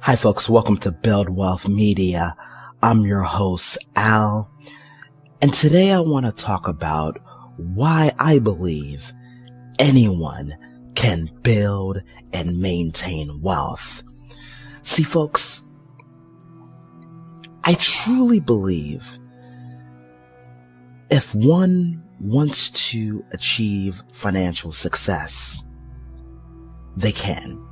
Hi folks, welcome to Build Wealth Media. I'm your host, Al. And today I want to talk about why I believe anyone can build and maintain wealth. See folks, I truly believe if one wants to achieve financial success, they can.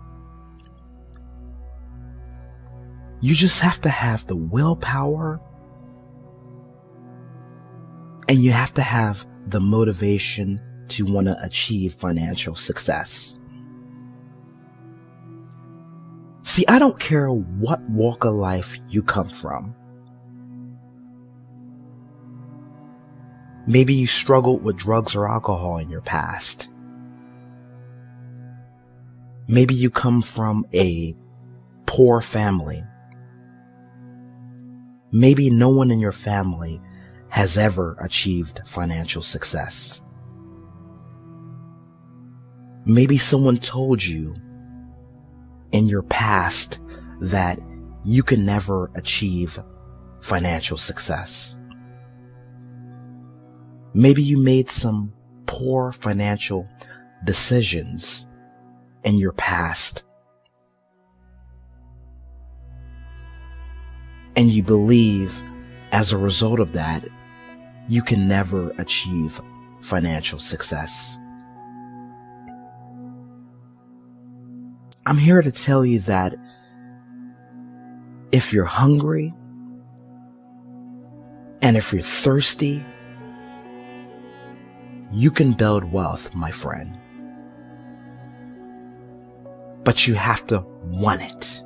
You just have to have the willpower and you have to have the motivation to want to achieve financial success. See, I don't care what walk of life you come from. Maybe you struggled with drugs or alcohol in your past. Maybe you come from a poor family. Maybe no one in your family has ever achieved financial success. Maybe someone told you in your past that you can never achieve financial success. Maybe you made some poor financial decisions in your past. And you believe as a result of that, you can never achieve financial success. I'm here to tell you that if you're hungry and if you're thirsty you can build wealth, my friend. But you have to want it.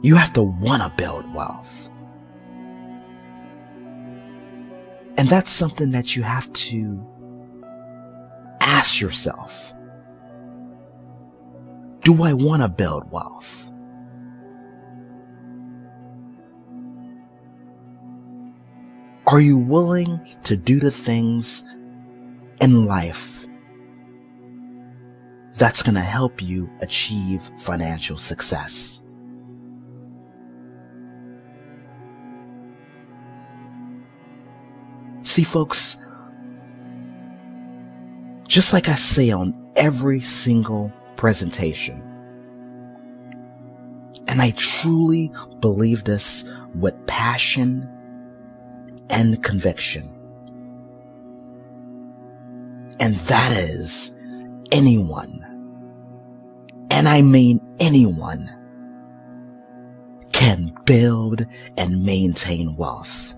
You have to want to build wealth. And that's something that you have to ask yourself. Do I want to build wealth? Are you willing to do the things in life that's going to help you achieve financial success? See, folks, just like I say on every single presentation, and I truly believe this with passion and conviction. And that is anyone, and I mean anyone, can build and maintain wealth.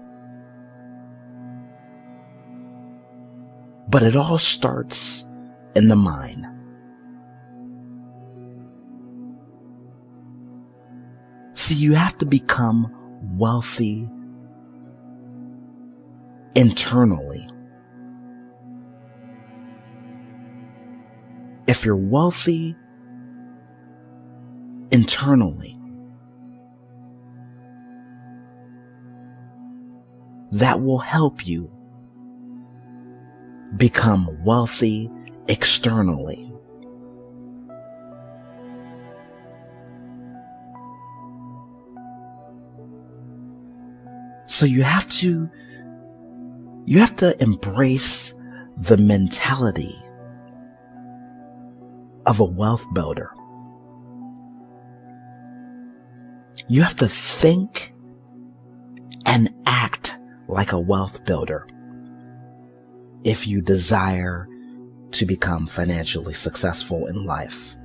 But it all starts in the mind. See, you have to become wealthy internally. If you're wealthy internally, that will help you become wealthy externally. So you have to you have to embrace the mentality of a wealth builder. You have to think and act like a wealth builder if you desire to become financially successful in life.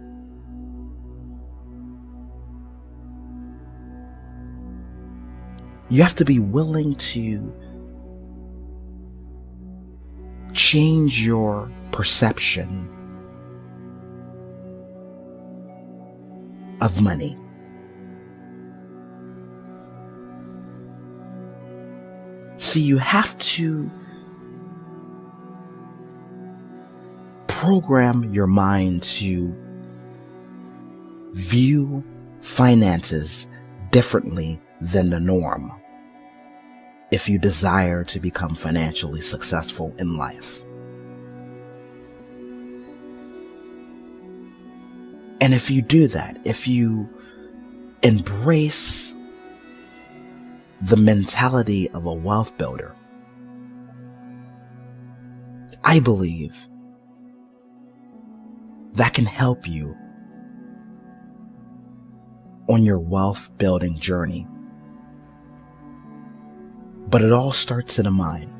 You have to be willing to change your perception of money. See, you have to program your mind to view finances differently than the norm if you desire to become financially successful in life. And if you do that, if you embrace the mentality of a wealth builder, I believe that can help you on your wealth building journey. But it all starts in a mind.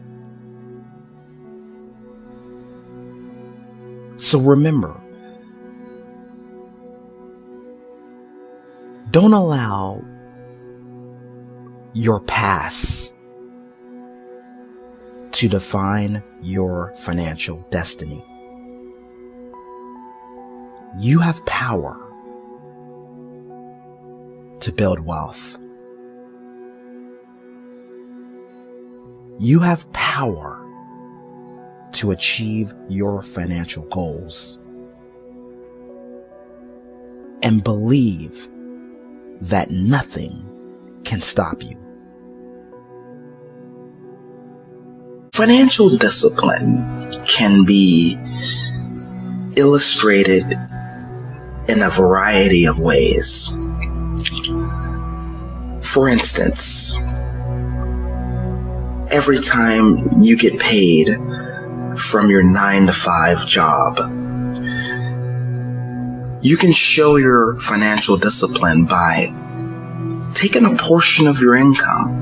So remember, don't allow your past to define your financial destiny. You have power to build wealth. You have power to achieve your financial goals. And believe that nothing can stop you. Financial discipline can be illustrated in a variety of ways. For instance, every time you get paid from your nine to five job, you can show your financial discipline by taking a portion of your income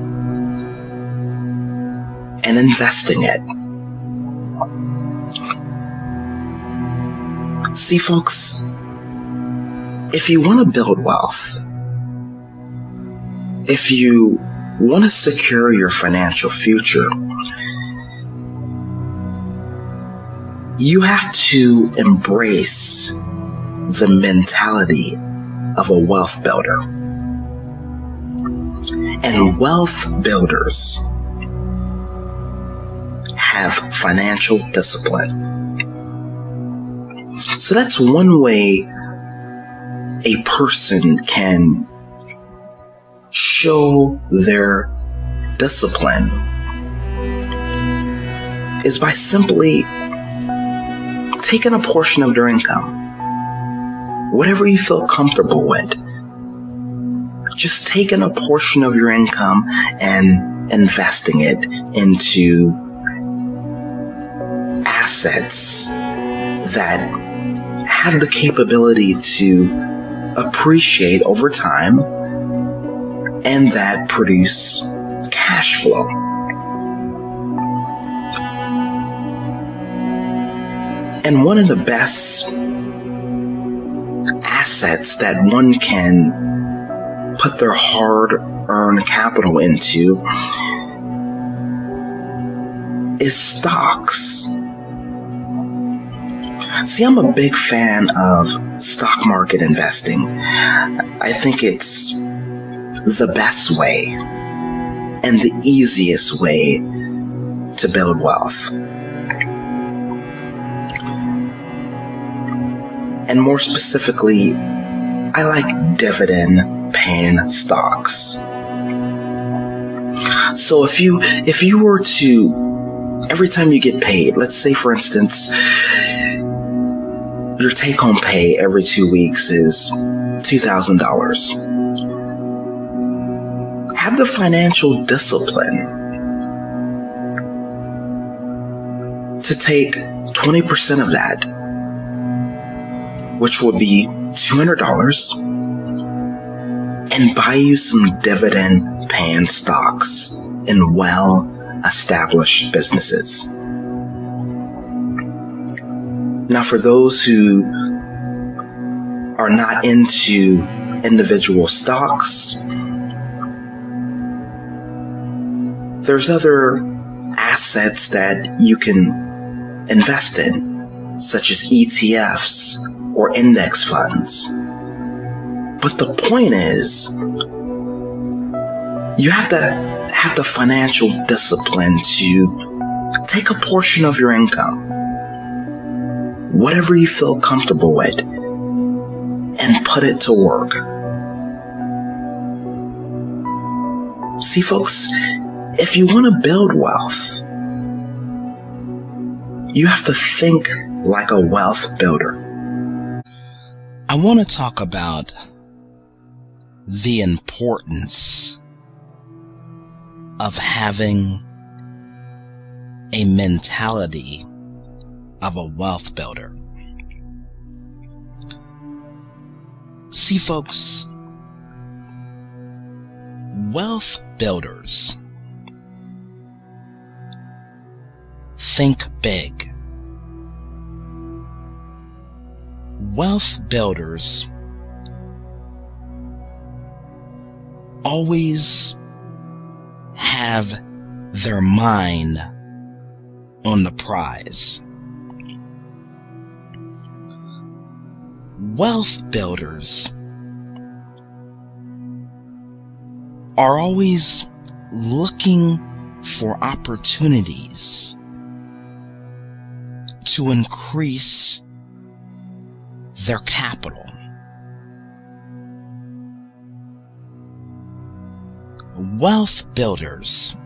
and investing it. See, folks, if you want to build wealth, if you want to secure your financial future, you have to embrace the mentality of a wealth builder. And wealth builders have financial discipline. So that's one way a person can show their discipline is by simply taking a portion of their income, whatever you feel comfortable with, just taking a portion of your income and investing it into assets that have the capability to appreciate over time and that produce cash flow. And one of the best assets that one can put their hard earned capital into is stocks. See, I'm a big fan of stock market investing. I think it's the best way and the easiest way to build wealth. And more specifically, I like dividend paying stocks. So if you if you were to every time you get paid, let's say for instance your take home pay every 2 weeks is $2,000 have the financial discipline to take 20% of that, which would be $200, and buy you some dividend paying stocks in well established businesses. Now, for those who are not into individual stocks, there's other assets that you can invest in, such as ETFs or index funds. But the point is, you have to have the financial discipline to take a portion of your income, whatever you feel comfortable with, and put it to work. See, folks, if you want to build wealth, you have to think like a wealth builder. I want to talk about the importance of having a mentality of a wealth builder. See, folks, wealth builders think big. Wealth builders always have their mind on the prize. Wealth builders are always looking for opportunities to increase their capital. Wealth builders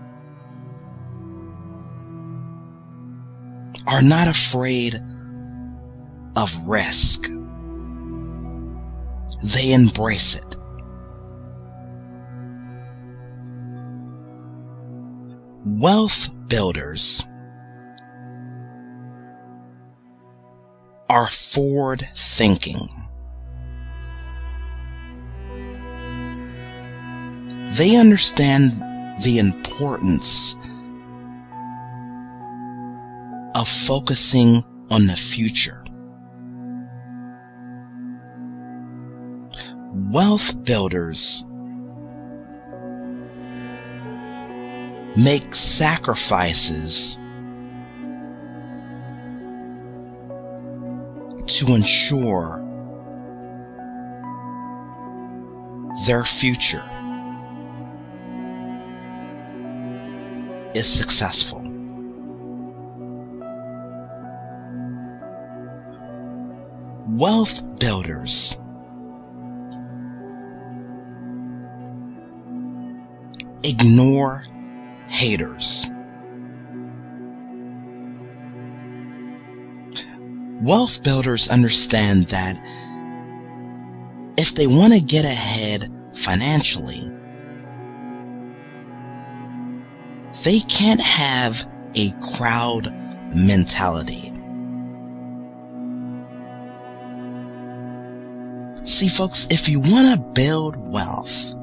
are not afraid of risk. They embrace it. Wealth builders are forward thinking. They understand the importance of focusing on the future. Wealth builders make sacrifices to ensure their future is successful. Wealth builders ignore haters. Wealth builders understand that if they want to get ahead financially, they can't have a crowd mentality. See, folks, if you want to build wealth,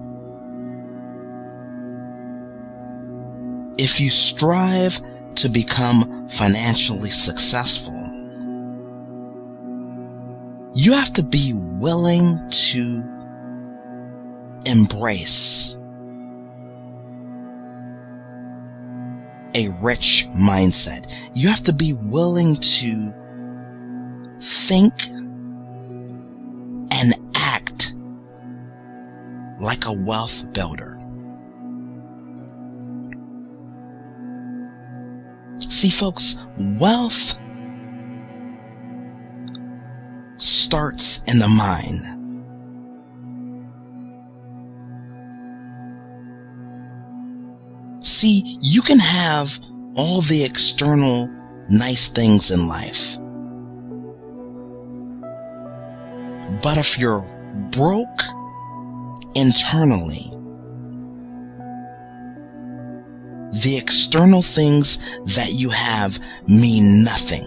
if you strive to become financially successful, you have to be willing to embrace a rich mindset. You have to be willing to think and act like a wealth builder. See, folks, wealth starts in the mind. See, you can have all the external nice things in life. But if you're broke internally, the external things that you have mean nothing.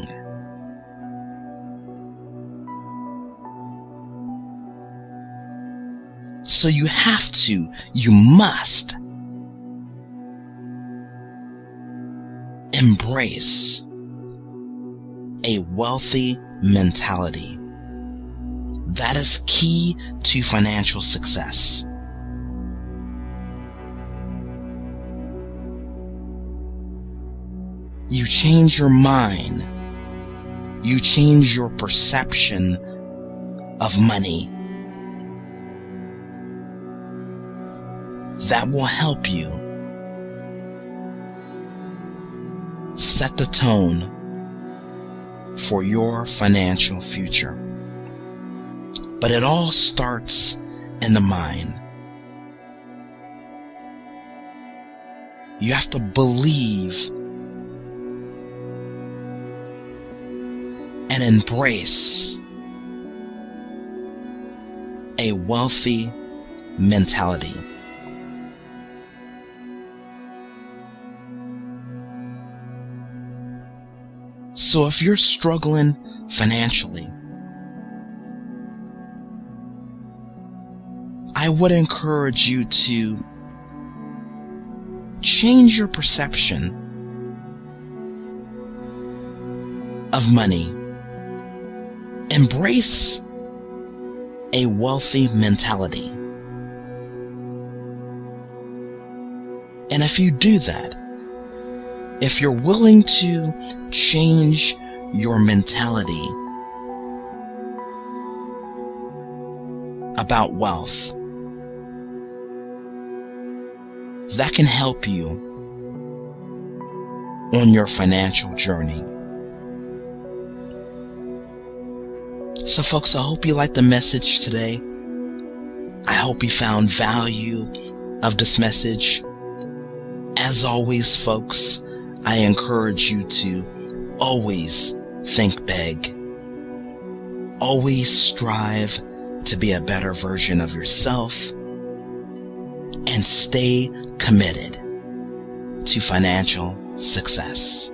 So you have to, you must embrace a wealthy mentality. That is key to financial success. You change your mind. You change your perception of money. That will help you set the tone for your financial future. But it all starts in the mind. You have to believe embrace a wealthy mentality. So if you're struggling financially, I would encourage you to change your perception of money. Embrace a wealthy mentality. And if you do that, if you're willing to change your mentality about wealth, that can help you on your financial journey. So folks, I hope you liked the message today. I hope you found value of this message. As always, folks, I encourage you to always think big. Always strive to be a better version of yourself and stay committed to financial success.